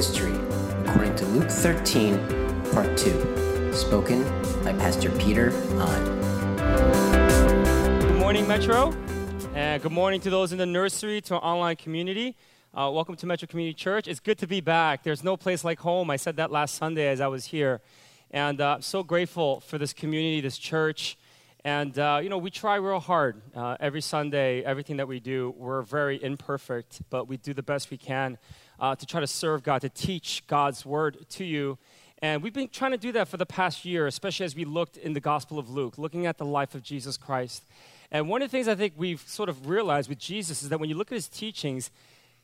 history according to Luke 13, Part 2, spoken by Pastor Peter. Good morning, Metro. And good morning to those in the nursery, to our online community. Uh, welcome to Metro Community Church. It's good to be back. There's no place like home. I said that last Sunday as I was here. And uh, I'm so grateful for this community, this church. And, uh, you know, we try real hard uh, every Sunday, everything that we do. We're very imperfect, but we do the best we can uh, to try to serve God, to teach God's word to you. And we've been trying to do that for the past year, especially as we looked in the Gospel of Luke, looking at the life of Jesus Christ. And one of the things I think we've sort of realized with Jesus is that when you look at his teachings,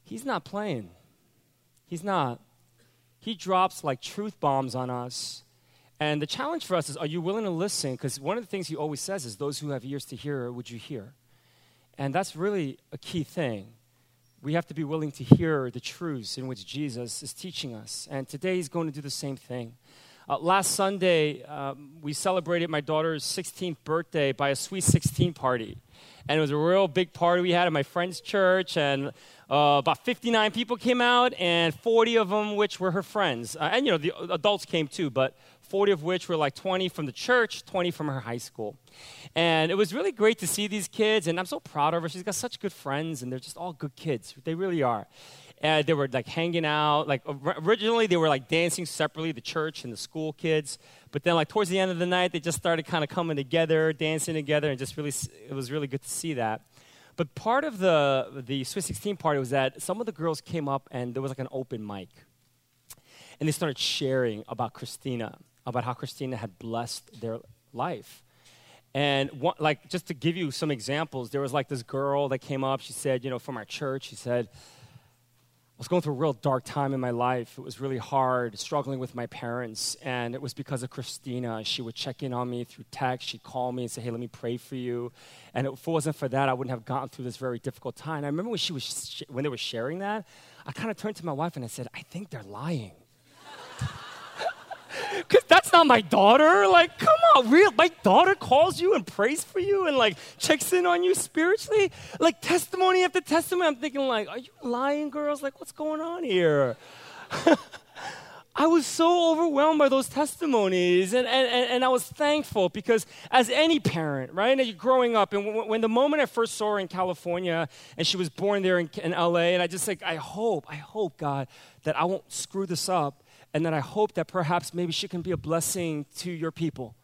he's not playing. He's not. He drops like truth bombs on us and the challenge for us is are you willing to listen? Because one of the things he always says is, those who have ears to hear, would you hear? And that's really a key thing. We have to be willing to hear the truths in which Jesus is teaching us. And today he's going to do the same thing. Uh, last Sunday, um, we celebrated my daughter's 16th birthday by a sweet 16 party. And it was a real big party we had at my friend's church. And uh, about 59 people came out, and 40 of them, which were her friends. Uh, and, you know, the adults came too, but 40 of which were like 20 from the church, 20 from her high school. And it was really great to see these kids, and I'm so proud of her. She's got such good friends, and they're just all good kids. They really are. And they were like hanging out. Like originally, they were like dancing separately, the church and the school kids. But then, like towards the end of the night, they just started kind of coming together, dancing together, and just really, it was really good to see that. But part of the the Swiss 16 party was that some of the girls came up, and there was like an open mic, and they started sharing about Christina about how Christina had blessed their life. And one, like just to give you some examples, there was like this girl that came up. She said, you know, from our church, she said, I was going through a real dark time in my life. It was really hard, struggling with my parents, and it was because of Christina. She would check in on me through text. She'd call me and say, "Hey, let me pray for you." And if it wasn't for that, I wouldn't have gotten through this very difficult time. And I remember when she was sh- when they were sharing that, I kind of turned to my wife and I said, "I think they're lying." Because that's not my daughter. Like, come on, real. My daughter calls you and prays for you and like checks in on you spiritually. Like testimony after testimony. I'm thinking like, are you lying, girls? Like, what's going on here? I was so overwhelmed by those testimonies, and, and, and I was thankful because, as any parent, right, you're growing up, and when, when, the moment I first saw her in California, and she was born there in, in LA, and I just like, I hope, I hope, God, that I won't screw this up, and then I hope that perhaps maybe she can be a blessing to your people.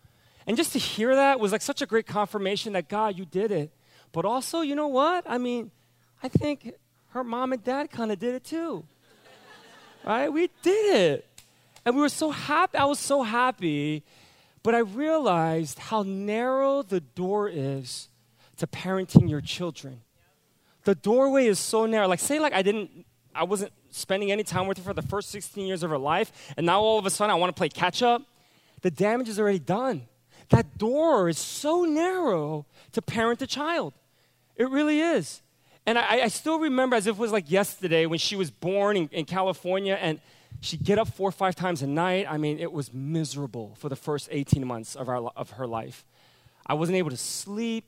And just to hear that was like such a great confirmation that God, you did it. But also, you know what? I mean, I think her mom and dad kind of did it too. right? We did it. And we were so happy. I was so happy. But I realized how narrow the door is to parenting your children. The doorway is so narrow. Like, say, like I didn't, I wasn't spending any time with her for the first 16 years of her life, and now all of a sudden I want to play catch up, the damage is already done. That door is so narrow to parent a child. It really is. And I, I still remember as if it was like yesterday when she was born in, in California and she'd get up four or five times a night. I mean, it was miserable for the first 18 months of, our, of her life. I wasn't able to sleep.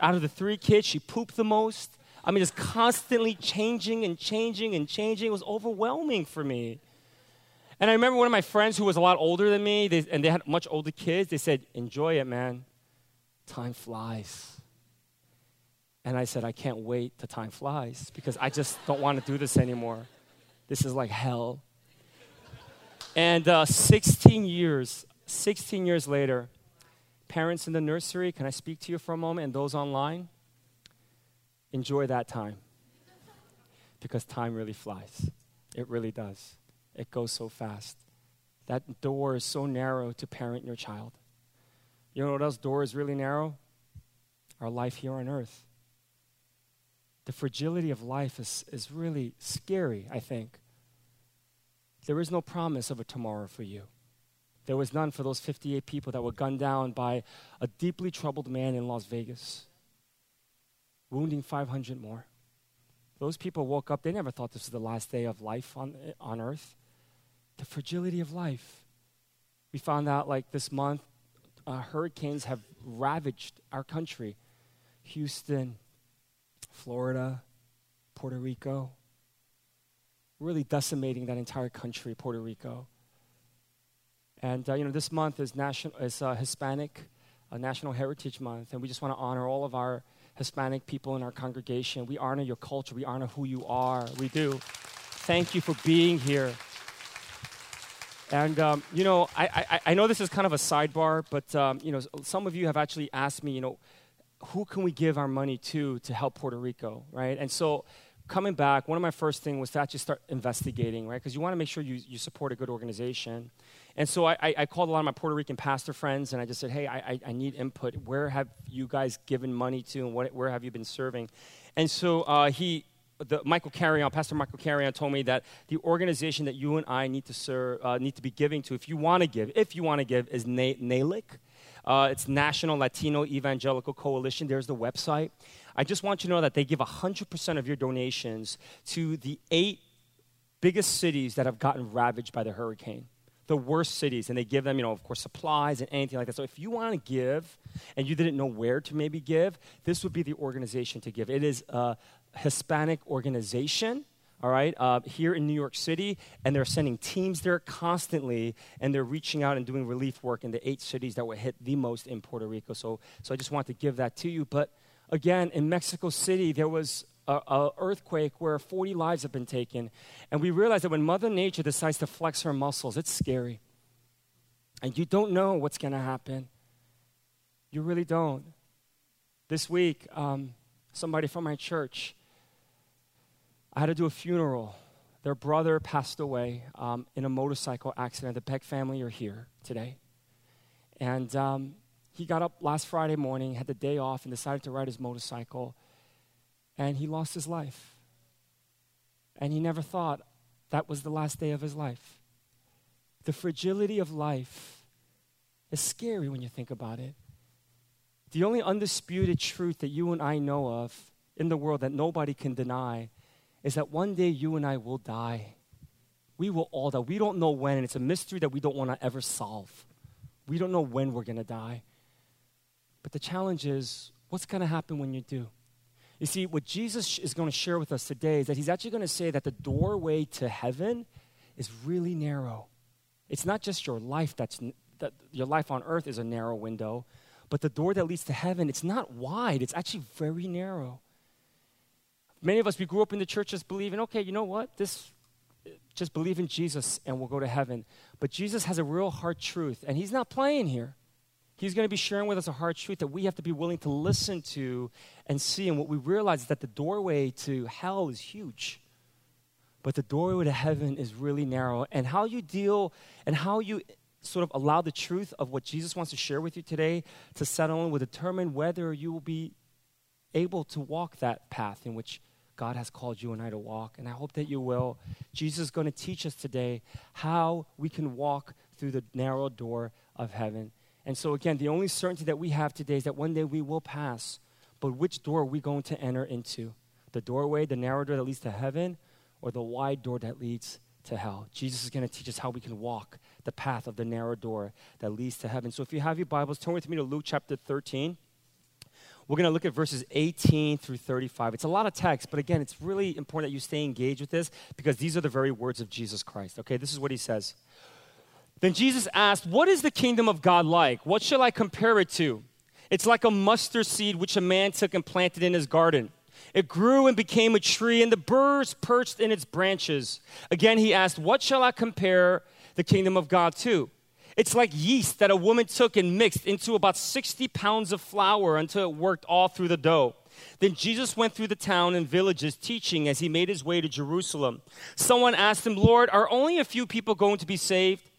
Out of the three kids, she pooped the most. I mean, just constantly changing and changing and changing. It was overwhelming for me. And I remember one of my friends who was a lot older than me, they, and they had much older kids, they said, Enjoy it, man. Time flies. And I said, I can't wait till time flies because I just don't want to do this anymore. This is like hell. And uh, 16 years, 16 years later, parents in the nursery, can I speak to you for a moment and those online? Enjoy that time because time really flies. It really does. It goes so fast. That door is so narrow to parent your child. You know what else door is really narrow? Our life here on earth. The fragility of life is, is really scary, I think. There is no promise of a tomorrow for you. There was none for those 58 people that were gunned down by a deeply troubled man in Las Vegas wounding 500 more. Those people woke up, they never thought this was the last day of life on, on earth. The fragility of life. We found out like this month, uh, hurricanes have ravaged our country Houston, Florida, Puerto Rico. really decimating that entire country, Puerto Rico. And uh, you know, this month is national is uh, Hispanic uh, National Heritage Month, and we just want to honor all of our Hispanic people in our congregation. We honor your culture. We honor who you are. We do. Thank you for being here. And um, you know, I, I, I, know this is kind of a sidebar, but um, you know, some of you have actually asked me, you know, who can we give our money to to help Puerto Rico, right? And so coming back, one of my first things was to actually start investigating, right? Because you want to make sure you, you support a good organization. And so I, I, called a lot of my Puerto Rican pastor friends and I just said, hey, I, I need input. Where have you guys given money to and what, where have you been serving? And so uh, he, the, Michael Carrion, Pastor Michael Carrion told me that the organization that you and I need to serve, uh, need to be giving to, if you want to give, if you want to give, is NALEC. Uh, it's National Latino Evangelical Coalition. There's the website. I just want you to know that they give 100% of your donations to the eight biggest cities that have gotten ravaged by the hurricane. The worst cities, and they give them, you know, of course, supplies and anything like that. So if you want to give and you didn't know where to maybe give, this would be the organization to give. It is a Hispanic organization all right, uh, here in New York City, and they're sending teams there constantly, and they're reaching out and doing relief work in the eight cities that were hit the most in Puerto Rico. So, so I just want to give that to you. But again, in Mexico City, there was an earthquake where 40 lives have been taken. And we realize that when Mother Nature decides to flex her muscles, it's scary. And you don't know what's going to happen. You really don't. This week, um, somebody from my church, I had to do a funeral. Their brother passed away um, in a motorcycle accident. The Peck family are here today. And um, he got up last Friday morning, had the day off, and decided to ride his motorcycle, and he lost his life. And he never thought that was the last day of his life. The fragility of life is scary when you think about it. The only undisputed truth that you and I know of in the world that nobody can deny is that one day you and I will die. We will all die. We don't know when, and it's a mystery that we don't want to ever solve. We don't know when we're going to die. But the challenge is what's going to happen when you do? You see, what Jesus is going to share with us today is that he's actually going to say that the doorway to heaven is really narrow. It's not just your life that's that your life on earth is a narrow window, but the door that leads to heaven, it's not wide, it's actually very narrow. Many of us we grew up in the church just believing, okay, you know what? This just believe in Jesus and we'll go to heaven. But Jesus has a real hard truth, and he's not playing here. He's going to be sharing with us a hard truth that we have to be willing to listen to and see. And what we realize is that the doorway to hell is huge, but the doorway to heaven is really narrow. And how you deal and how you sort of allow the truth of what Jesus wants to share with you today to settle in will determine whether you will be able to walk that path in which God has called you and I to walk. And I hope that you will. Jesus is going to teach us today how we can walk through the narrow door of heaven. And so, again, the only certainty that we have today is that one day we will pass. But which door are we going to enter into? The doorway, the narrow door that leads to heaven, or the wide door that leads to hell? Jesus is going to teach us how we can walk the path of the narrow door that leads to heaven. So, if you have your Bibles, turn with me to Luke chapter 13. We're going to look at verses 18 through 35. It's a lot of text, but again, it's really important that you stay engaged with this because these are the very words of Jesus Christ. Okay, this is what he says. Then Jesus asked, What is the kingdom of God like? What shall I compare it to? It's like a mustard seed which a man took and planted in his garden. It grew and became a tree, and the birds perched in its branches. Again, he asked, What shall I compare the kingdom of God to? It's like yeast that a woman took and mixed into about 60 pounds of flour until it worked all through the dough. Then Jesus went through the town and villages teaching as he made his way to Jerusalem. Someone asked him, Lord, are only a few people going to be saved?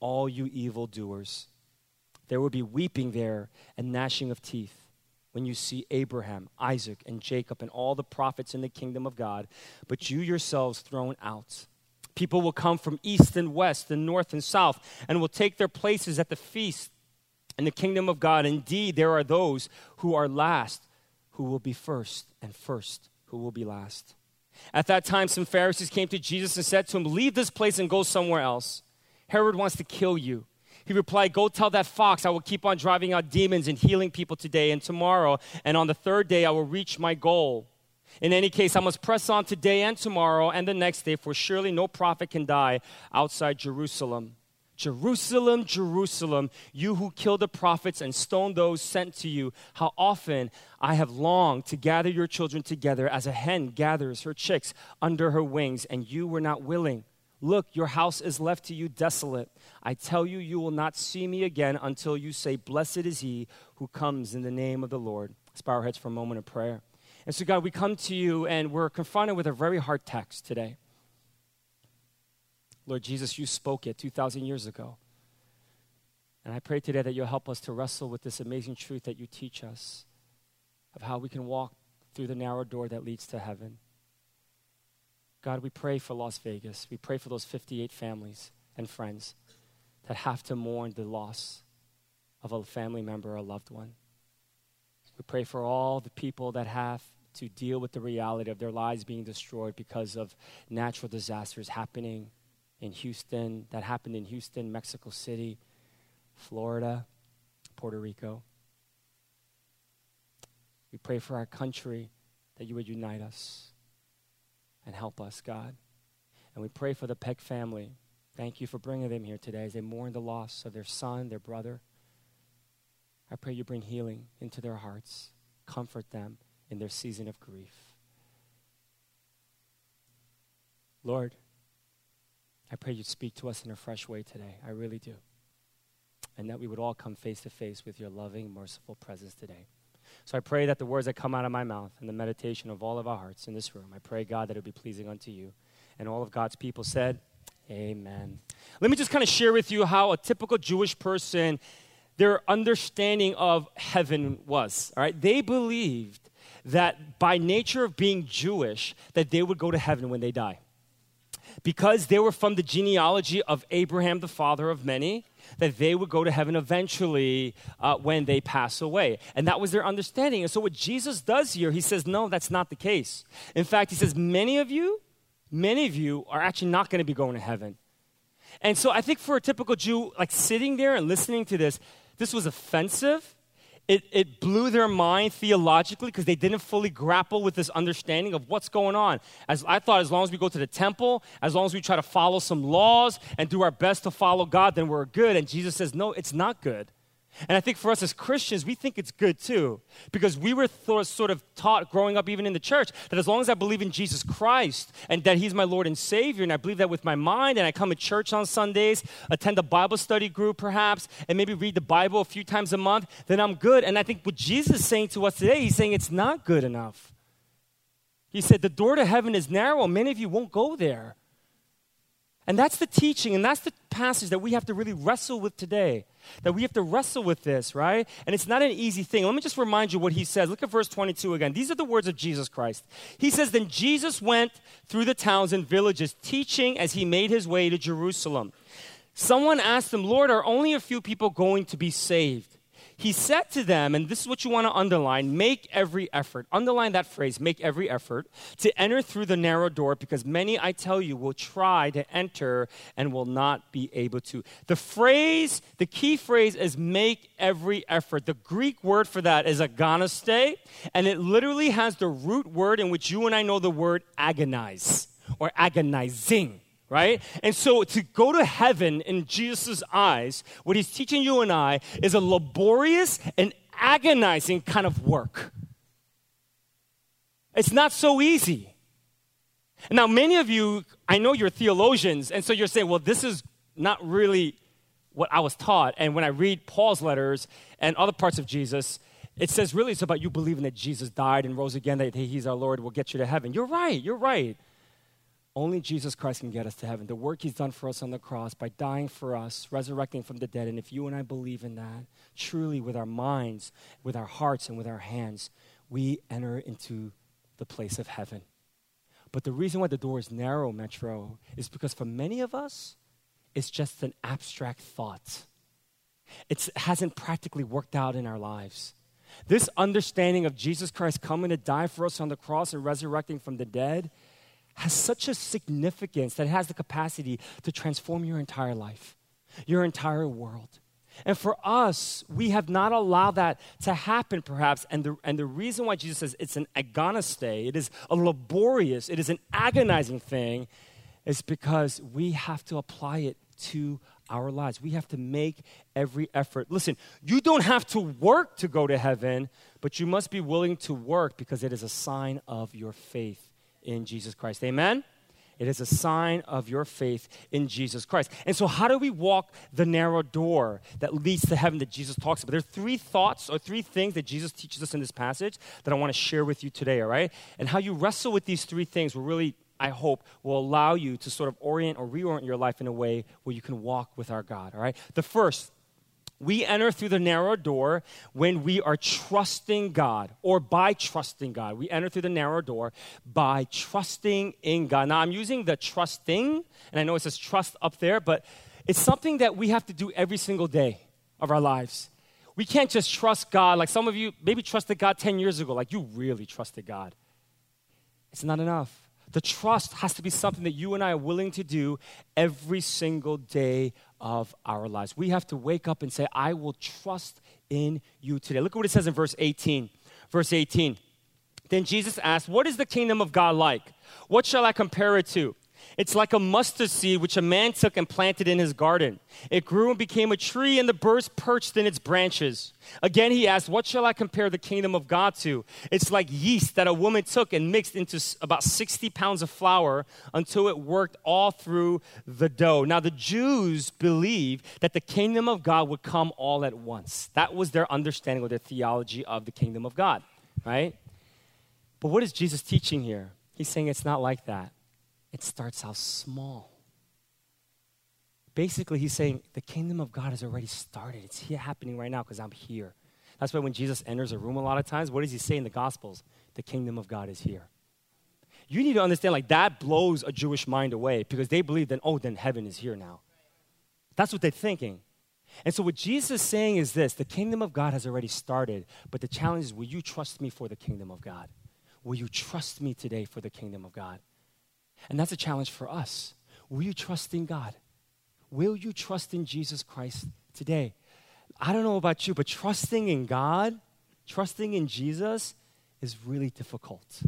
all you evildoers. There will be weeping there and gnashing of teeth when you see Abraham, Isaac, and Jacob and all the prophets in the kingdom of God, but you yourselves thrown out. People will come from east and west, and north and south, and will take their places at the feast in the kingdom of God. Indeed, there are those who are last who will be first, and first who will be last. At that time, some Pharisees came to Jesus and said to him, Leave this place and go somewhere else. Herod wants to kill you. He replied, Go tell that fox I will keep on driving out demons and healing people today and tomorrow, and on the third day I will reach my goal. In any case, I must press on today and tomorrow and the next day, for surely no prophet can die outside Jerusalem. Jerusalem, Jerusalem, you who kill the prophets and stone those sent to you, how often I have longed to gather your children together as a hen gathers her chicks under her wings, and you were not willing. Look, your house is left to you desolate. I tell you, you will not see me again until you say, Blessed is he who comes in the name of the Lord. Let's bow our heads for a moment of prayer. And so, God, we come to you and we're confronted with a very hard text today. Lord Jesus, you spoke it 2,000 years ago. And I pray today that you'll help us to wrestle with this amazing truth that you teach us of how we can walk through the narrow door that leads to heaven. God, we pray for Las Vegas. We pray for those 58 families and friends that have to mourn the loss of a family member or a loved one. We pray for all the people that have to deal with the reality of their lives being destroyed because of natural disasters happening in Houston, that happened in Houston, Mexico City, Florida, Puerto Rico. We pray for our country that you would unite us and help us, God. And we pray for the Peck family. Thank you for bringing them here today as they mourn the loss of their son, their brother. I pray you bring healing into their hearts, comfort them in their season of grief. Lord, I pray you'd speak to us in a fresh way today. I really do. And that we would all come face to face with your loving, merciful presence today. So I pray that the words that come out of my mouth and the meditation of all of our hearts in this room, I pray, God, that it would be pleasing unto you. And all of God's people said, Amen. Let me just kind of share with you how a typical Jewish person, their understanding of heaven was. All right? They believed that by nature of being Jewish, that they would go to heaven when they die because they were from the genealogy of Abraham, the father of many, that they would go to heaven eventually uh, when they pass away. And that was their understanding. And so, what Jesus does here, he says, no, that's not the case. In fact, he says, many of you, many of you are actually not going to be going to heaven. And so, I think for a typical Jew, like sitting there and listening to this, this was offensive it, it blew their mind theologically because they didn't fully grapple with this understanding of what's going on. As I thought, as long as we go to the temple, as long as we try to follow some laws and do our best to follow God, then we're good. And Jesus says, no, it's not good. And I think for us as Christians, we think it's good too, because we were th- sort of taught growing up, even in the church, that as long as I believe in Jesus Christ and that He's my Lord and Savior, and I believe that with my mind, and I come to church on Sundays, attend a Bible study group perhaps, and maybe read the Bible a few times a month, then I'm good. And I think what Jesus is saying to us today, He's saying it's not good enough. He said, The door to heaven is narrow, many of you won't go there. And that's the teaching, and that's the passage that we have to really wrestle with today. That we have to wrestle with this, right? And it's not an easy thing. Let me just remind you what he says. Look at verse 22 again. These are the words of Jesus Christ. He says, Then Jesus went through the towns and villages, teaching as he made his way to Jerusalem. Someone asked him, Lord, are only a few people going to be saved? He said to them, and this is what you want to underline make every effort. Underline that phrase, make every effort, to enter through the narrow door, because many, I tell you, will try to enter and will not be able to. The phrase, the key phrase is make every effort. The Greek word for that is agoniste, and it literally has the root word in which you and I know the word agonize or agonizing right? And so to go to heaven in Jesus' eyes, what he's teaching you and I is a laborious and agonizing kind of work. It's not so easy. Now, many of you, I know you're theologians, and so you're saying, well, this is not really what I was taught. And when I read Paul's letters and other parts of Jesus, it says really it's about you believing that Jesus died and rose again, that he's our Lord, will get you to heaven. You're right, you're right. Only Jesus Christ can get us to heaven. The work he's done for us on the cross by dying for us, resurrecting from the dead. And if you and I believe in that, truly with our minds, with our hearts, and with our hands, we enter into the place of heaven. But the reason why the door is narrow, Metro, is because for many of us, it's just an abstract thought. It hasn't practically worked out in our lives. This understanding of Jesus Christ coming to die for us on the cross and resurrecting from the dead has such a significance that it has the capacity to transform your entire life, your entire world. And for us, we have not allowed that to happen, perhaps. And the, and the reason why Jesus says it's an agoniste, it is a laborious, it is an agonizing thing, is because we have to apply it to our lives. We have to make every effort. Listen, you don't have to work to go to heaven, but you must be willing to work because it is a sign of your faith in Jesus Christ. Amen? It is a sign of your faith in Jesus Christ. And so, how do we walk the narrow door that leads to heaven that Jesus talks about? There are three thoughts or three things that Jesus teaches us in this passage that I want to share with you today, all right? And how you wrestle with these three things will really I hope, will allow you to sort of orient or reorient your life in a way where you can walk with our God, all right? The first, we enter through the narrow door when we are trusting God or by trusting God. We enter through the narrow door by trusting in God. Now, I'm using the trusting, and I know it says trust up there, but it's something that we have to do every single day of our lives. We can't just trust God like some of you maybe trusted God 10 years ago, like you really trusted God. It's not enough. The trust has to be something that you and I are willing to do every single day of our lives. We have to wake up and say, I will trust in you today. Look at what it says in verse 18. Verse 18. Then Jesus asked, What is the kingdom of God like? What shall I compare it to? It's like a mustard seed which a man took and planted in his garden. It grew and became a tree, and the birds perched in its branches. Again, he asked, What shall I compare the kingdom of God to? It's like yeast that a woman took and mixed into about 60 pounds of flour until it worked all through the dough. Now, the Jews believed that the kingdom of God would come all at once. That was their understanding or their theology of the kingdom of God, right? But what is Jesus teaching here? He's saying it's not like that it starts out small. Basically, he's saying the kingdom of God has already started. It's here happening right now because I'm here. That's why when Jesus enters a room a lot of times, what does he say in the Gospels? The kingdom of God is here. You need to understand, like, that blows a Jewish mind away because they believe that, oh, then heaven is here now. That's what they're thinking. And so, what Jesus is saying is this the kingdom of God has already started, but the challenge is will you trust me for the kingdom of God? Will you trust me today for the kingdom of God? And that's a challenge for us. Will you trust in God? Will you trust in Jesus Christ today? I don't know about you, but trusting in God, trusting in Jesus is really difficult.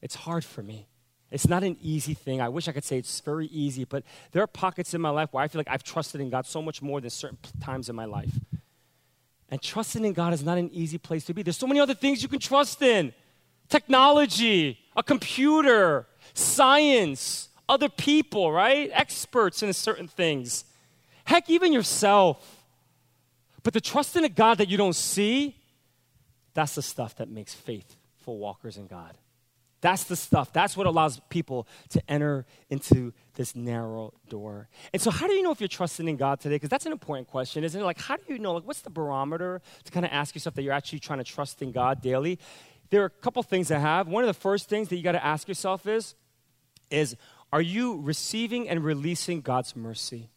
It's hard for me. It's not an easy thing. I wish I could say it's very easy, but there are pockets in my life where I feel like I've trusted in God so much more than certain times in my life. And trusting in God is not an easy place to be. There's so many other things you can trust in technology, a computer, science, other people, right? Experts in certain things. Heck, even yourself. But the trust in a God that you don't see, that's the stuff that makes faithful walkers in God. That's the stuff. That's what allows people to enter into this narrow door. And so, how do you know if you're trusting in God today? Because that's an important question, isn't it? Like, how do you know? Like, what's the barometer to kind of ask yourself that you're actually trying to trust in God daily? There are a couple things I have. One of the first things that you got to ask yourself is is are you receiving and releasing God's mercy?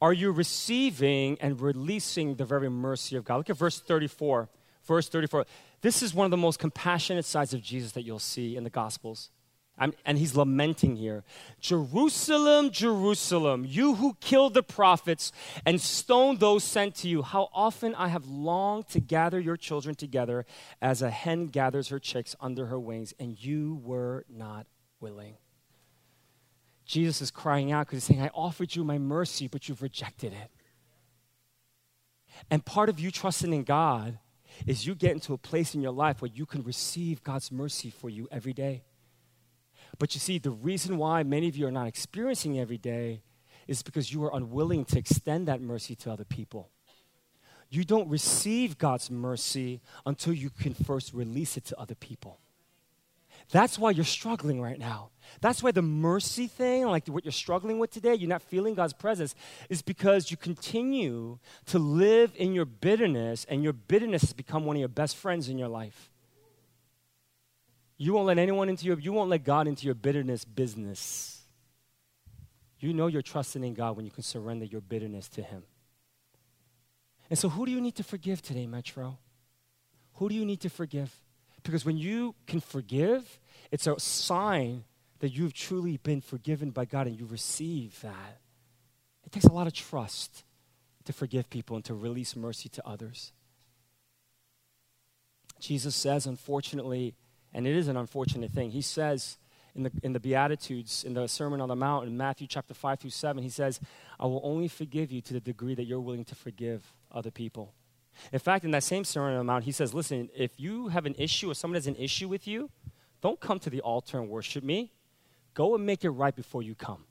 Are you receiving and releasing the very mercy of God? Look at verse 34. Verse 34. This is one of the most compassionate sides of Jesus that you'll see in the Gospels. I'm, and he's lamenting here Jerusalem, Jerusalem, you who killed the prophets and stoned those sent to you, how often I have longed to gather your children together as a hen gathers her chicks under her wings, and you were not willing. Jesus is crying out because he's saying, I offered you my mercy, but you've rejected it. And part of you trusting in God is you get into a place in your life where you can receive God's mercy for you every day. But you see, the reason why many of you are not experiencing every day is because you are unwilling to extend that mercy to other people. You don't receive God's mercy until you can first release it to other people. That's why you're struggling right now. That's why the mercy thing, like what you're struggling with today, you're not feeling God's presence, is because you continue to live in your bitterness, and your bitterness has become one of your best friends in your life. You won't let anyone into your, you won't let God into your bitterness business. You know you're trusting in God when you can surrender your bitterness to Him. And so, who do you need to forgive today, Metro? Who do you need to forgive? Because when you can forgive, it's a sign that you've truly been forgiven by God and you receive that. It takes a lot of trust to forgive people and to release mercy to others. Jesus says, unfortunately, and it is an unfortunate thing, he says in the, in the Beatitudes, in the Sermon on the Mount, in Matthew chapter 5 through 7, he says, I will only forgive you to the degree that you're willing to forgive other people. In fact, in that same Sermon on the Mount, he says, Listen, if you have an issue or someone has an issue with you, don't come to the altar and worship me. Go and make it right before you come.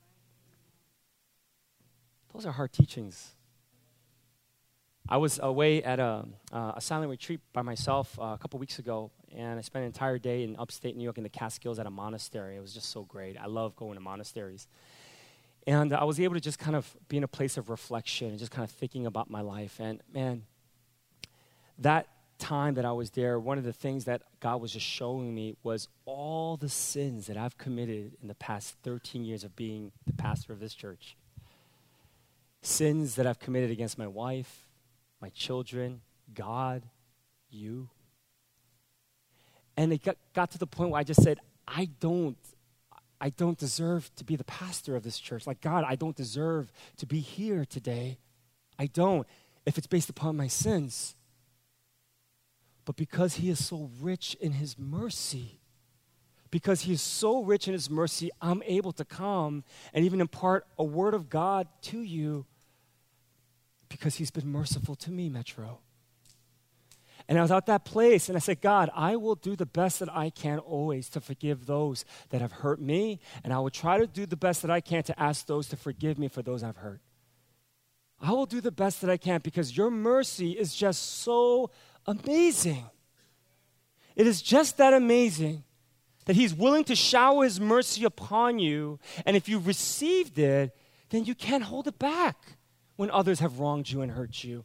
Those are hard teachings. I was away at a, uh, a silent retreat by myself uh, a couple weeks ago, and I spent an entire day in upstate New York in the Catskills at a monastery. It was just so great. I love going to monasteries. And I was able to just kind of be in a place of reflection and just kind of thinking about my life. And man, that time that I was there, one of the things that God was just showing me was all the sins that I've committed in the past 13 years of being the pastor of this church. Sins that I've committed against my wife, my children, God, you. And it got, got to the point where I just said, I don't, I don't deserve to be the pastor of this church. Like, God, I don't deserve to be here today. I don't, if it's based upon my sins. But because He is so rich in His mercy, because He is so rich in His mercy, I'm able to come and even impart a word of God to you because He's been merciful to me, Metro. And I was at that place and I said, God, I will do the best that I can always to forgive those that have hurt me. And I will try to do the best that I can to ask those to forgive me for those I've hurt. I will do the best that I can because your mercy is just so amazing. It is just that amazing that He's willing to shower His mercy upon you. And if you've received it, then you can't hold it back when others have wronged you and hurt you.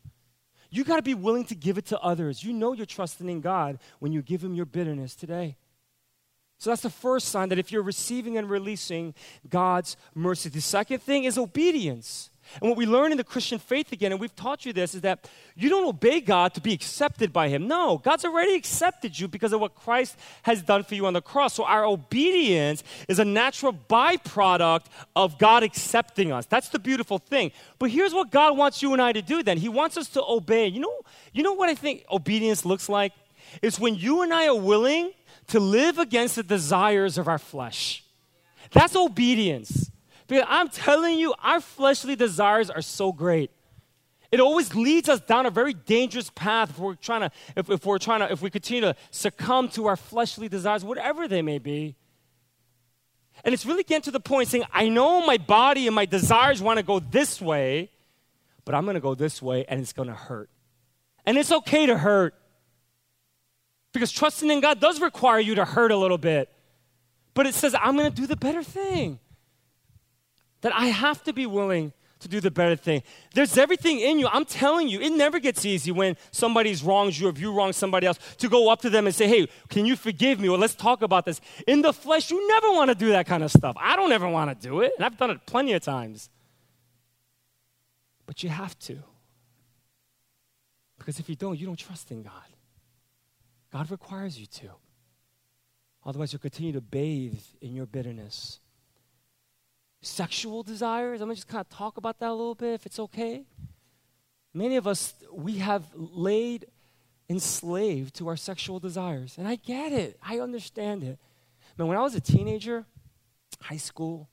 You got to be willing to give it to others. You know you're trusting in God when you give Him your bitterness today. So that's the first sign that if you're receiving and releasing God's mercy. The second thing is obedience. And what we learn in the Christian faith again, and we've taught you this, is that you don't obey God to be accepted by Him. No, God's already accepted you because of what Christ has done for you on the cross. So our obedience is a natural byproduct of God accepting us. That's the beautiful thing. But here's what God wants you and I to do then He wants us to obey. You know, you know what I think obedience looks like? It's when you and I are willing to live against the desires of our flesh. That's obedience. Because I'm telling you, our fleshly desires are so great. It always leads us down a very dangerous path if we're trying to, if, if we're trying to, if we continue to succumb to our fleshly desires, whatever they may be. And it's really getting to the point saying, I know my body and my desires want to go this way, but I'm going to go this way and it's going to hurt. And it's okay to hurt. Because trusting in God does require you to hurt a little bit. But it says, I'm going to do the better thing. That I have to be willing to do the better thing. There's everything in you. I'm telling you, it never gets easy when somebody's wrongs you or if you wrong somebody else to go up to them and say, hey, can you forgive me? Or let's talk about this. In the flesh, you never want to do that kind of stuff. I don't ever want to do it, and I've done it plenty of times. But you have to. Because if you don't, you don't trust in God. God requires you to. Otherwise, you'll continue to bathe in your bitterness sexual desires. I'm going to just kind of talk about that a little bit, if it's okay. Many of us, we have laid enslaved to our sexual desires. And I get it, I understand it. Man, when I was a teenager, high school,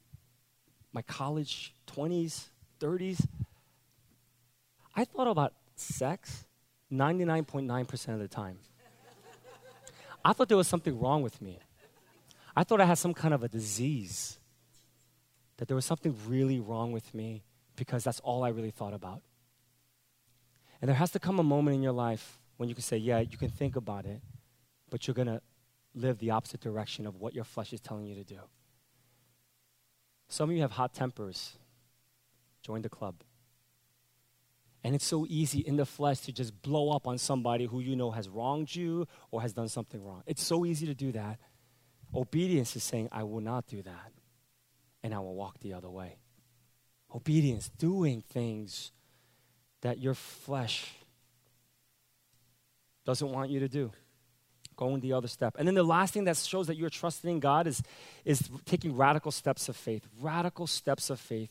my college 20s, 30s, I thought about sex 99.9% of the time. I thought there was something wrong with me. I thought I had some kind of a disease that there was something really wrong with me because that's all I really thought about. And there has to come a moment in your life when you can say, yeah, you can think about it, but you're going to live the opposite direction of what your flesh is telling you to do. Some of you have hot tempers. Join the club. And it's so easy in the flesh to just blow up on somebody who you know has wronged you or has done something wrong. It's so easy to do that. Obedience is saying, I will not do that, and I will walk the other way. Obedience, doing things that your flesh doesn't want you to do. Going the other step. And then the last thing that shows that you're trusting in God is, is taking radical steps of faith. Radical steps of faith.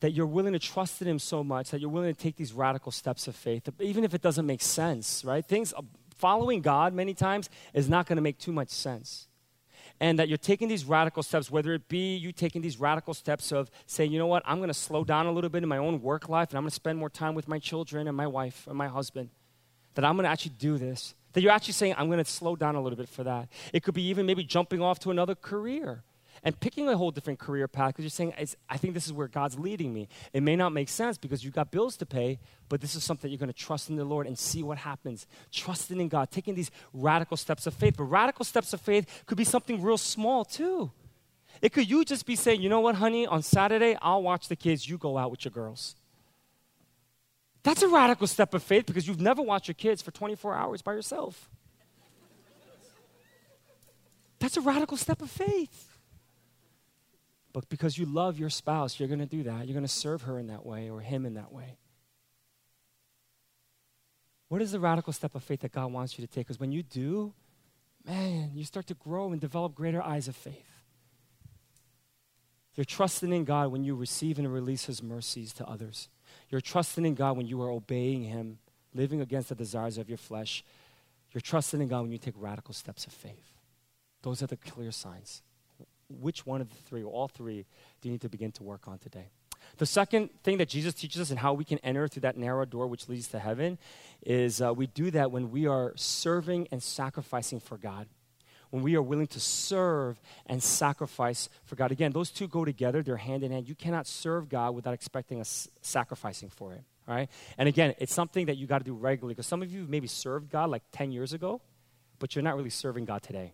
That you're willing to trust in Him so much that you're willing to take these radical steps of faith, even if it doesn't make sense, right? Things, following God many times is not going to make too much sense and that you're taking these radical steps, whether it be you taking these radical steps of saying, you know what, I'm going to slow down a little bit in my own work life and I'm going to spend more time with my children and my wife and my husband, that I'm going to actually do this. That you're actually saying, I'm going to slow down a little bit for that. It could be even maybe jumping off to another career and picking a whole different career path because you're saying, I think this is where God's leading me. It may not make sense because you've got bills to pay, but this is something you're going to trust in the Lord and see what happens. Trusting in God, taking these radical steps of faith. But radical steps of faith could be something real small too. It could you just be saying, you know what, honey, on Saturday, I'll watch the kids, you go out with your girls. That's a radical step of faith because you've never watched your kids for 24 hours by yourself. That's a radical step of faith. But because you love your spouse, you're going to do that. You're going to serve her in that way or him in that way. What is the radical step of faith that God wants you to take? Because when you do, man, you start to grow and develop greater eyes of faith. You're trusting in God when you receive and release His mercies to others. You're trusting in God when you are obeying Him, living against the desires of your flesh. You're trusting in God when you take radical steps of faith. Those are the clear signs which one of the three, or all three, do you need to begin to work on today? The second thing that Jesus teaches us and how we can enter through that narrow door which leads to heaven is uh, we do that when we are serving and sacrificing for God. When we are willing to serve and sacrifice for God. Again, those two go together, they're hand in hand. You cannot serve God without expecting a sacrificing for it. Right? And again, it's something that you got to do regularly because some of you maybe served God like 10 years ago, but you're not really serving God today.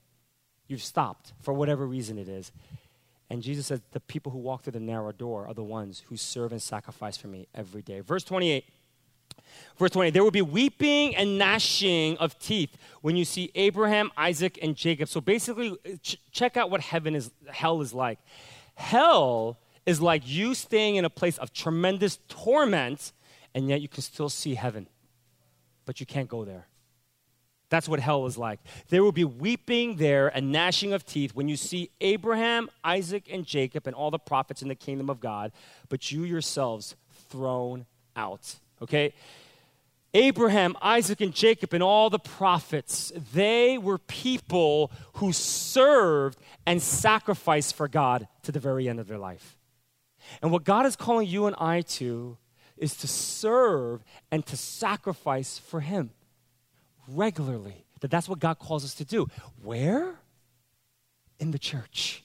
You've stopped for whatever reason it is. And Jesus said, The people who walk through the narrow door are the ones who serve and sacrifice for me every day. Verse 28. Verse 20, there will be weeping and gnashing of teeth when you see Abraham, Isaac, and Jacob. So basically, ch- check out what heaven is, hell is like. Hell is like you staying in a place of tremendous torment, and yet you can still see heaven, but you can't go there. That's what hell is like. There will be weeping there and gnashing of teeth when you see Abraham, Isaac, and Jacob and all the prophets in the kingdom of God, but you yourselves thrown out. Okay? Abraham, Isaac, and Jacob, and all the prophets, they were people who served and sacrificed for God to the very end of their life. And what God is calling you and I to is to serve and to sacrifice for Him regularly. That that's what God calls us to do. Where? In the church.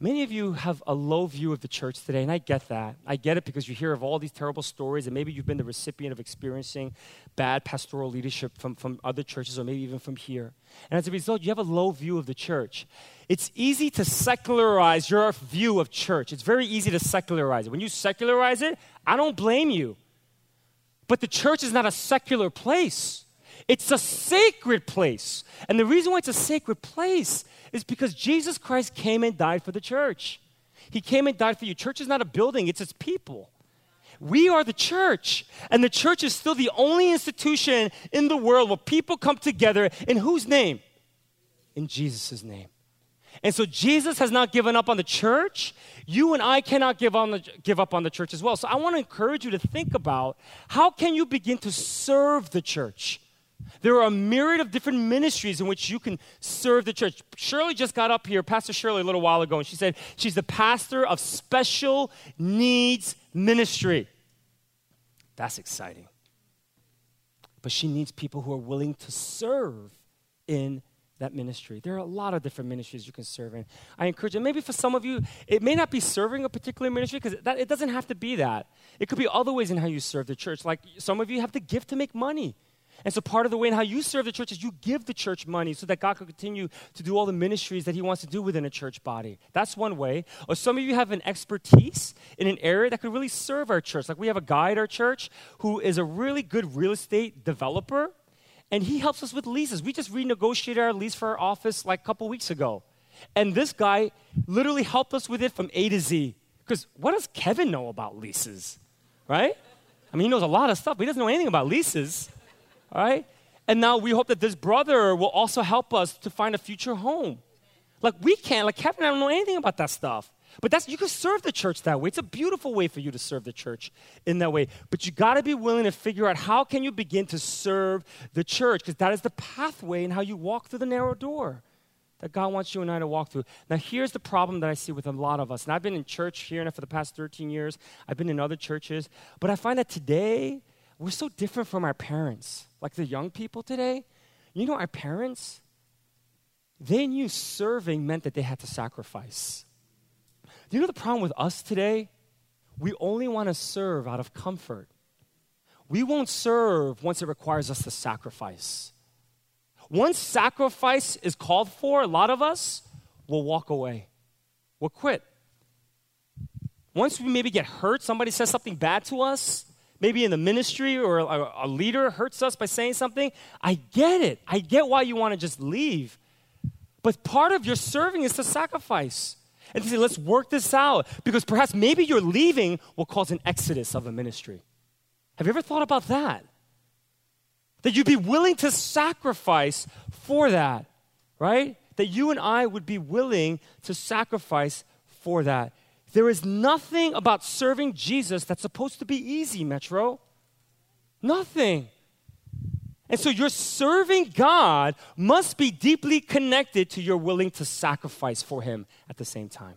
Many of you have a low view of the church today, and I get that. I get it because you hear of all these terrible stories, and maybe you've been the recipient of experiencing bad pastoral leadership from, from other churches or maybe even from here. And as a result, you have a low view of the church. It's easy to secularize your view of church. It's very easy to secularize it. When you secularize it, I don't blame you. But the church is not a secular place. It's a sacred place. And the reason why it's a sacred place is because Jesus Christ came and died for the church. He came and died for you. Church is not a building, it's its people. We are the church. And the church is still the only institution in the world where people come together in whose name? In Jesus' name. And so Jesus has not given up on the church. You and I cannot give, on the, give up on the church as well. So I want to encourage you to think about how can you begin to serve the church? There are a myriad of different ministries in which you can serve the church. Shirley just got up here, Pastor Shirley, a little while ago, and she said she's the pastor of special needs ministry. That's exciting. But she needs people who are willing to serve in that ministry. There are a lot of different ministries you can serve in. I encourage you, maybe for some of you, it may not be serving a particular ministry because it doesn't have to be that. It could be other ways in how you serve the church. Like some of you have the gift to make money. And so part of the way in how you serve the church is you give the church money so that God can continue to do all the ministries that He wants to do within a church body. That's one way. Or some of you have an expertise in an area that could really serve our church. Like we have a guy at our church who is a really good real estate developer and he helps us with leases. We just renegotiated our lease for our office like a couple weeks ago. And this guy literally helped us with it from A to Z. Because what does Kevin know about leases? Right? I mean, he knows a lot of stuff, but he doesn't know anything about leases. All right? And now we hope that this brother will also help us to find a future home. Like we can't, like Kevin, I don't know anything about that stuff. But that's you can serve the church that way. It's a beautiful way for you to serve the church in that way. But you got to be willing to figure out how can you begin to serve the church because that is the pathway and how you walk through the narrow door that God wants you and I to walk through. Now, here's the problem that I see with a lot of us. And I've been in church here and for the past 13 years. I've been in other churches. But I find that today, we're so different from our parents. Like the young people today. You know, our parents, they knew serving meant that they had to sacrifice. Do you know the problem with us today? We only want to serve out of comfort. We won't serve once it requires us to sacrifice. Once sacrifice is called for, a lot of us will walk away. We'll quit. Once we maybe get hurt, somebody says something bad to us, maybe in the ministry or a, a leader hurts us by saying something, I get it. I get why you want to just leave. But part of your serving is to sacrifice and say, let's work this out. Because perhaps maybe your leaving will cause an exodus of a ministry. Have you ever thought about that? That you'd be willing to sacrifice for that, right? That you and I would be willing to sacrifice for that. There is nothing about serving Jesus that's supposed to be easy, Metro. Nothing. And so your serving God must be deeply connected to your willing to sacrifice for Him at the same time.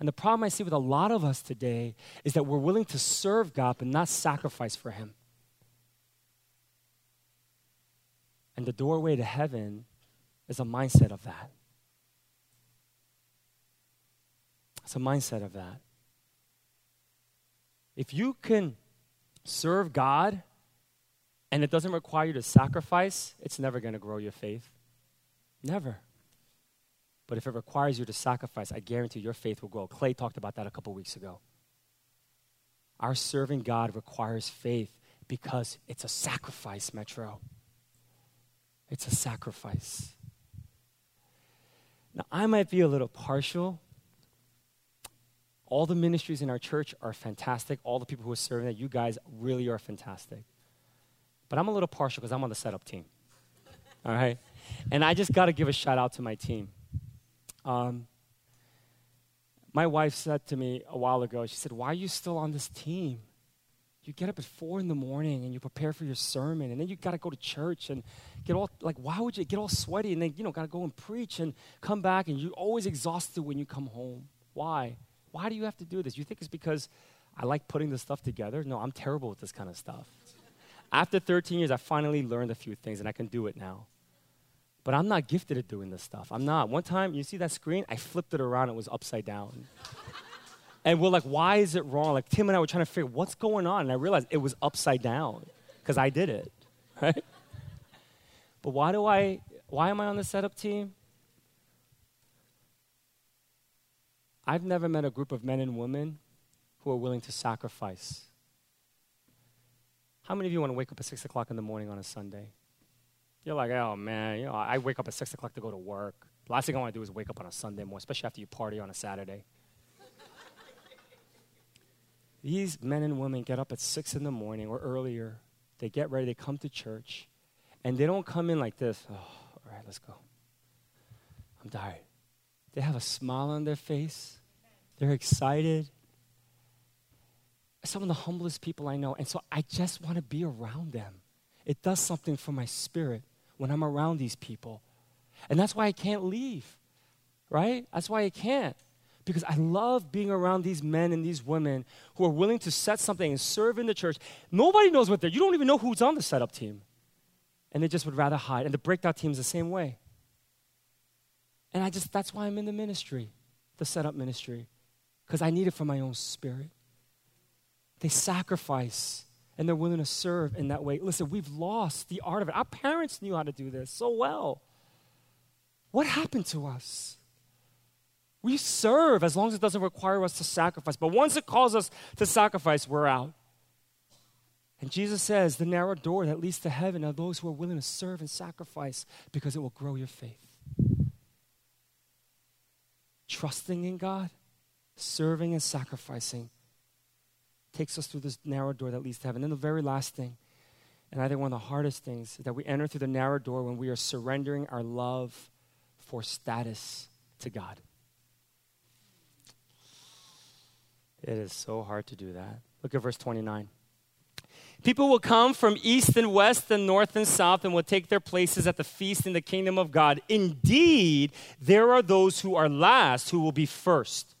And the problem I see with a lot of us today is that we're willing to serve God but not sacrifice for Him. And the doorway to heaven is a mindset of that. It's a mindset of that. If you can serve God and it doesn't require you to sacrifice, it's never going to grow your faith. Never. But if it requires you to sacrifice, I guarantee your faith will grow. Clay talked about that a couple weeks ago. Our serving God requires faith because it's a sacrifice, Metro. It's a sacrifice. Now, I might be a little partial. All the ministries in our church are fantastic. All the people who are serving that, you guys really are fantastic. But I'm a little partial because I'm on the setup team. All right? And I just got to give a shout out to my team. Um, my wife said to me a while ago, she said, Why are you still on this team? you get up at four in the morning and you prepare for your sermon and then you got to go to church and get all like why would you get all sweaty and then you know got to go and preach and come back and you're always exhausted when you come home why why do you have to do this you think it's because i like putting this stuff together no i'm terrible with this kind of stuff after 13 years i finally learned a few things and i can do it now but i'm not gifted at doing this stuff i'm not one time you see that screen i flipped it around it was upside down and we're like, why is it wrong? Like Tim and I were trying to figure what's going on. And I realized it was upside down because I did it, right? But why do I, why am I on the setup team? I've never met a group of men and women who are willing to sacrifice. How many of you want to wake up at 6 o'clock in the morning on a Sunday? You're like, oh man, you know, I wake up at 6 o'clock to go to work. Last thing I want to do is wake up on a Sunday morning, especially after you party on a Saturday. These men and women get up at six in the morning or earlier. They get ready, they come to church, and they don't come in like this. Oh, all right, let's go. I'm tired. They have a smile on their face, they're excited. Some of the humblest people I know, and so I just want to be around them. It does something for my spirit when I'm around these people. And that's why I can't leave, right? That's why I can't because I love being around these men and these women who are willing to set something and serve in the church. Nobody knows what they're, you don't even know who's on the setup team. And they just would rather hide. And the breakout team is the same way. And I just, that's why I'm in the ministry, the setup ministry, because I need it for my own spirit. They sacrifice and they're willing to serve in that way. Listen, we've lost the art of it. Our parents knew how to do this so well. What happened to us? We serve as long as it doesn't require us to sacrifice. But once it calls us to sacrifice, we're out. And Jesus says, the narrow door that leads to heaven are those who are willing to serve and sacrifice because it will grow your faith. Trusting in God, serving and sacrificing takes us through this narrow door that leads to heaven. And then the very last thing, and I think one of the hardest things, is that we enter through the narrow door when we are surrendering our love for status to God. It is so hard to do that. Look at verse 29. People will come from east and west and north and south and will take their places at the feast in the kingdom of God. Indeed, there are those who are last who will be first,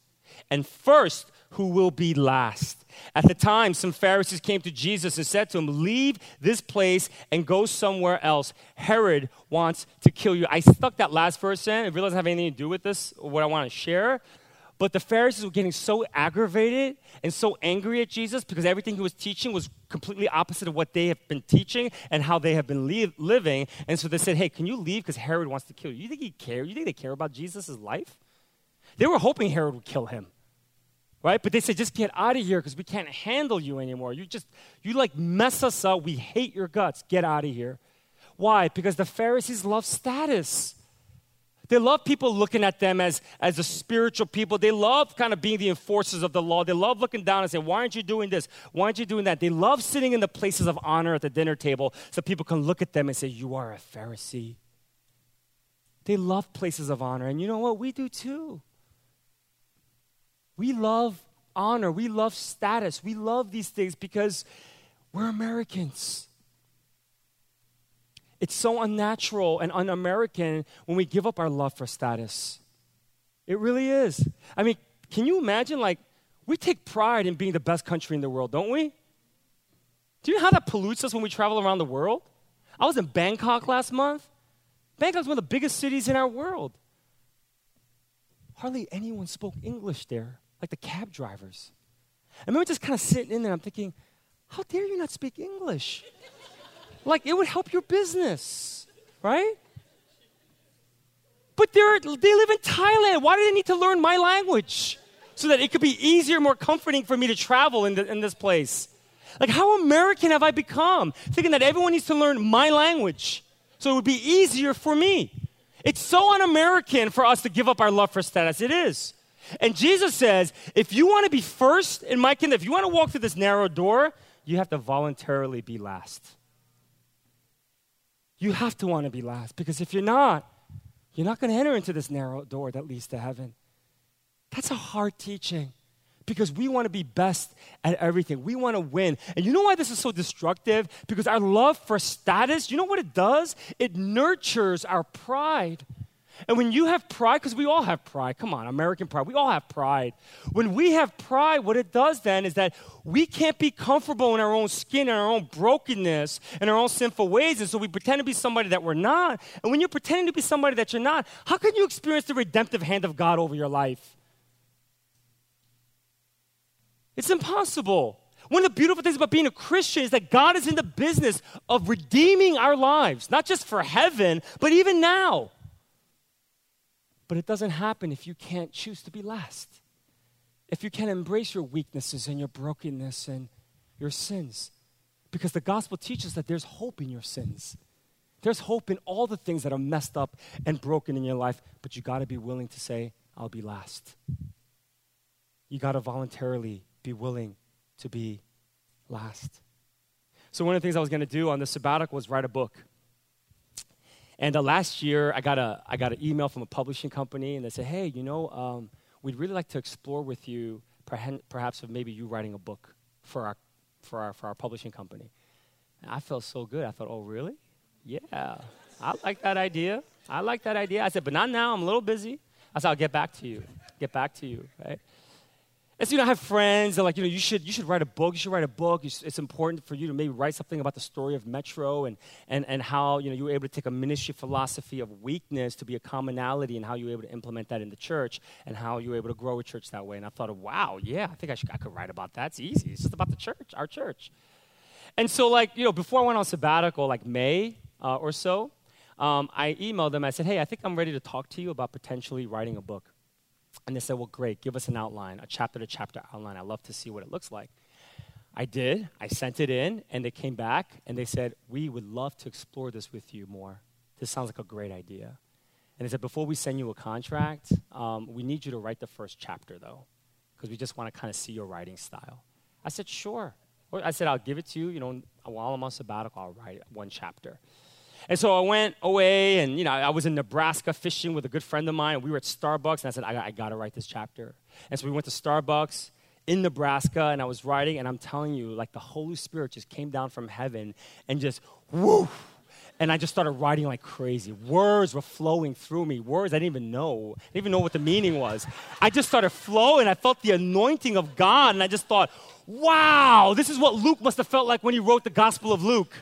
and first who will be last. At the time, some Pharisees came to Jesus and said to him, Leave this place and go somewhere else. Herod wants to kill you. I stuck that last verse in. It really doesn't have anything to do with this, what I want to share. But the Pharisees were getting so aggravated and so angry at Jesus because everything he was teaching was completely opposite of what they have been teaching and how they have been li- living. And so they said, Hey, can you leave because Herod wants to kill you? You think he cares? You think they care about Jesus' life? They were hoping Herod would kill him. Right? But they said, just get out of here because we can't handle you anymore. You just, you like mess us up. We hate your guts. Get out of here. Why? Because the Pharisees love status. They love people looking at them as, as a spiritual people. They love kind of being the enforcers of the law. They love looking down and saying, Why aren't you doing this? Why aren't you doing that? They love sitting in the places of honor at the dinner table so people can look at them and say, You are a Pharisee. They love places of honor. And you know what? We do too. We love honor. We love status. We love these things because we're Americans. It's so unnatural and un American when we give up our love for status. It really is. I mean, can you imagine? Like, we take pride in being the best country in the world, don't we? Do you know how that pollutes us when we travel around the world? I was in Bangkok last month. Bangkok's one of the biggest cities in our world. Hardly anyone spoke English there, like the cab drivers. I remember just kind of sitting in there, I'm thinking, how dare you not speak English? Like it would help your business, right? But they're, they live in Thailand. Why do they need to learn my language? So that it could be easier, more comforting for me to travel in, the, in this place. Like, how American have I become? Thinking that everyone needs to learn my language so it would be easier for me. It's so un American for us to give up our love for status. It is. And Jesus says, if you want to be first in my kingdom, if you want to walk through this narrow door, you have to voluntarily be last. You have to want to be last because if you're not, you're not going to enter into this narrow door that leads to heaven. That's a hard teaching because we want to be best at everything. We want to win. And you know why this is so destructive? Because our love for status, you know what it does? It nurtures our pride. And when you have pride, because we all have pride, come on, American pride, we all have pride. When we have pride, what it does then is that we can't be comfortable in our own skin and our own brokenness and our own sinful ways. And so we pretend to be somebody that we're not. And when you're pretending to be somebody that you're not, how can you experience the redemptive hand of God over your life? It's impossible. One of the beautiful things about being a Christian is that God is in the business of redeeming our lives, not just for heaven, but even now. But it doesn't happen if you can't choose to be last. If you can't embrace your weaknesses and your brokenness and your sins. Because the gospel teaches that there's hope in your sins. There's hope in all the things that are messed up and broken in your life, but you got to be willing to say, I'll be last. You got to voluntarily be willing to be last. So, one of the things I was going to do on the sabbatical was write a book. And uh, last year, I got, a, I got an email from a publishing company, and they said, hey, you know, um, we'd really like to explore with you perhaps of maybe you writing a book for our, for our, for our publishing company. And I felt so good. I thought, oh, really? Yeah, I like that idea. I like that idea. I said, but not now. I'm a little busy. I said, I'll get back to you. Get back to you, right? And so, you know, I have friends that like, you know, you should, you should write a book. You should write a book. It's, it's, important for you to maybe write something about the story of Metro and, and, and how, you know, you were able to take a ministry philosophy of weakness to be a commonality and how you were able to implement that in the church and how you were able to grow a church that way. And I thought, wow, yeah, I think I, should, I could write about that. It's easy. It's just about the church, our church. And so, like, you know, before I went on sabbatical, like May uh, or so, um, I emailed them. I said, hey, I think I'm ready to talk to you about potentially writing a book. And they said, Well, great, give us an outline, a chapter to chapter outline. I'd love to see what it looks like. I did. I sent it in, and they came back and they said, We would love to explore this with you more. This sounds like a great idea. And they said, Before we send you a contract, um, we need you to write the first chapter, though, because we just want to kind of see your writing style. I said, Sure. I said, I'll give it to you. You know, while I'm on sabbatical, I'll write one chapter. And so I went away, and you know, I was in Nebraska fishing with a good friend of mine. And we were at Starbucks, and I said, I, I got to write this chapter. And so we went to Starbucks in Nebraska, and I was writing, and I'm telling you, like the Holy Spirit just came down from heaven and just whoo. And I just started writing like crazy. Words were flowing through me. Words I didn't even know. I didn't even know what the meaning was. I just started flowing. I felt the anointing of God, and I just thought, wow, this is what Luke must have felt like when he wrote the Gospel of Luke.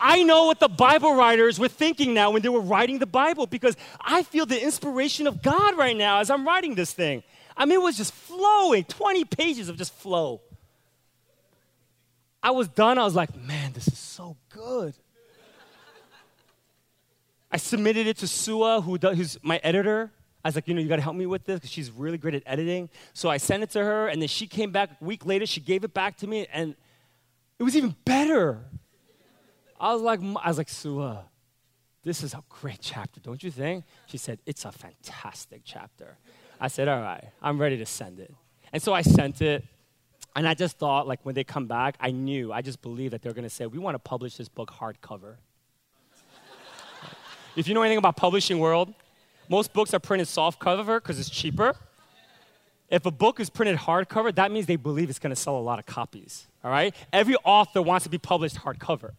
I know what the Bible writers were thinking now when they were writing the Bible because I feel the inspiration of God right now as I'm writing this thing. I mean, it was just flowing 20 pages of just flow. I was done. I was like, man, this is so good. I submitted it to Sua, who does, who's my editor. I was like, you know, you got to help me with this because she's really great at editing. So I sent it to her, and then she came back a week later. She gave it back to me, and it was even better. I was like, I was like, Sua, this is a great chapter, don't you think? She said, it's a fantastic chapter. I said, all right, I'm ready to send it. And so I sent it. And I just thought, like, when they come back, I knew, I just believed that they're going to say, we want to publish this book hardcover. if you know anything about publishing world, most books are printed soft cover because it's cheaper. If a book is printed hardcover, that means they believe it's going to sell a lot of copies. All right? Every author wants to be published hardcover.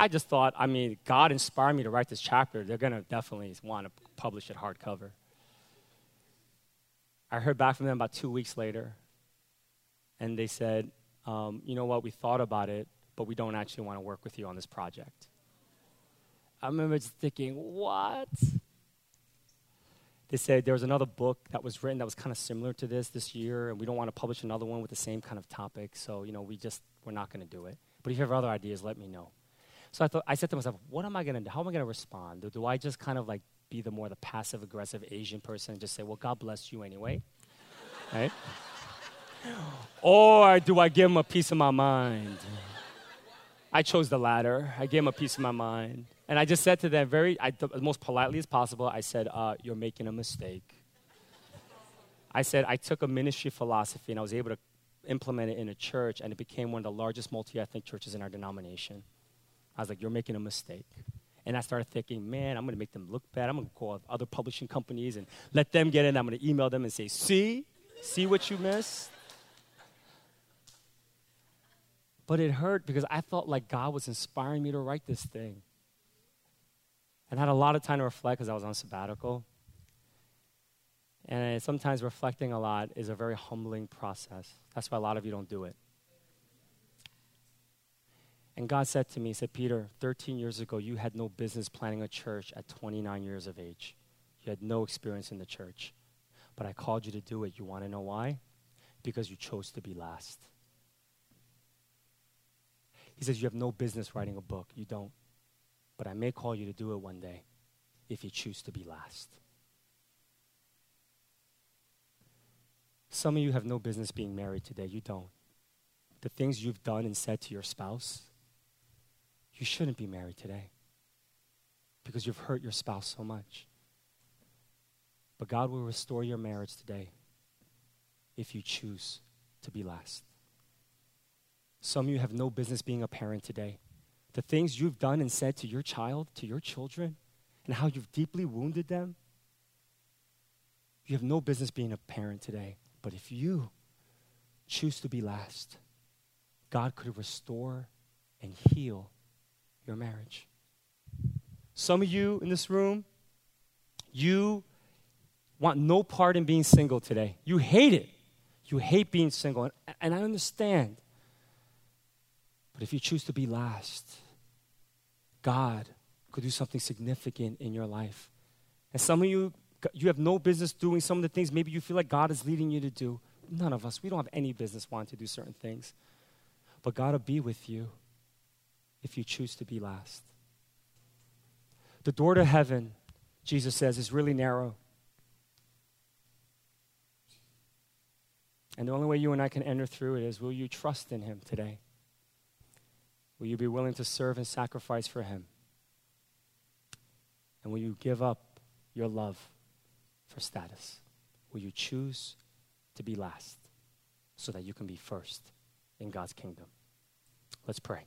I just thought, I mean, God inspired me to write this chapter. They're going to definitely want to publish it hardcover. I heard back from them about two weeks later, and they said, um, you know what, we thought about it, but we don't actually want to work with you on this project. I remember just thinking, what? They said there was another book that was written that was kind of similar to this this year, and we don't want to publish another one with the same kind of topic, so, you know, we just, we're not going to do it. But if you have other ideas, let me know. So I thought I said to myself, what am I gonna do? How am I gonna respond? Do, do I just kind of like be the more the passive aggressive Asian person and just say, well, God bless you anyway? right? Or do I give him a piece of my mind? I chose the latter. I gave him a piece of my mind. And I just said to them, very, I, the most politely as possible, I said, uh, You're making a mistake. I said, I took a ministry philosophy and I was able to implement it in a church, and it became one of the largest multi ethnic churches in our denomination. I was like, you're making a mistake. And I started thinking, man, I'm going to make them look bad. I'm going to call other publishing companies and let them get in. I'm going to email them and say, see, see what you missed. But it hurt because I felt like God was inspiring me to write this thing. And I had a lot of time to reflect because I was on sabbatical. And sometimes reflecting a lot is a very humbling process. That's why a lot of you don't do it. And God said to me, He said, Peter, 13 years ago, you had no business planning a church at 29 years of age. You had no experience in the church. But I called you to do it. You want to know why? Because you chose to be last. He says, You have no business writing a book. You don't. But I may call you to do it one day if you choose to be last. Some of you have no business being married today. You don't. The things you've done and said to your spouse, you shouldn't be married today because you've hurt your spouse so much. But God will restore your marriage today if you choose to be last. Some of you have no business being a parent today. The things you've done and said to your child, to your children, and how you've deeply wounded them, you have no business being a parent today. But if you choose to be last, God could restore and heal your marriage. Some of you in this room, you want no part in being single today. You hate it. You hate being single. And, and I understand. But if you choose to be last, God could do something significant in your life. And some of you, you have no business doing some of the things maybe you feel like God is leading you to do. None of us, we don't have any business wanting to do certain things. But God will be with you if you choose to be last. The door to heaven, Jesus says, is really narrow. And the only way you and I can enter through it is will you trust in Him today? Will you be willing to serve and sacrifice for Him? And will you give up your love for status? Will you choose to be last so that you can be first in God's kingdom? Let's pray.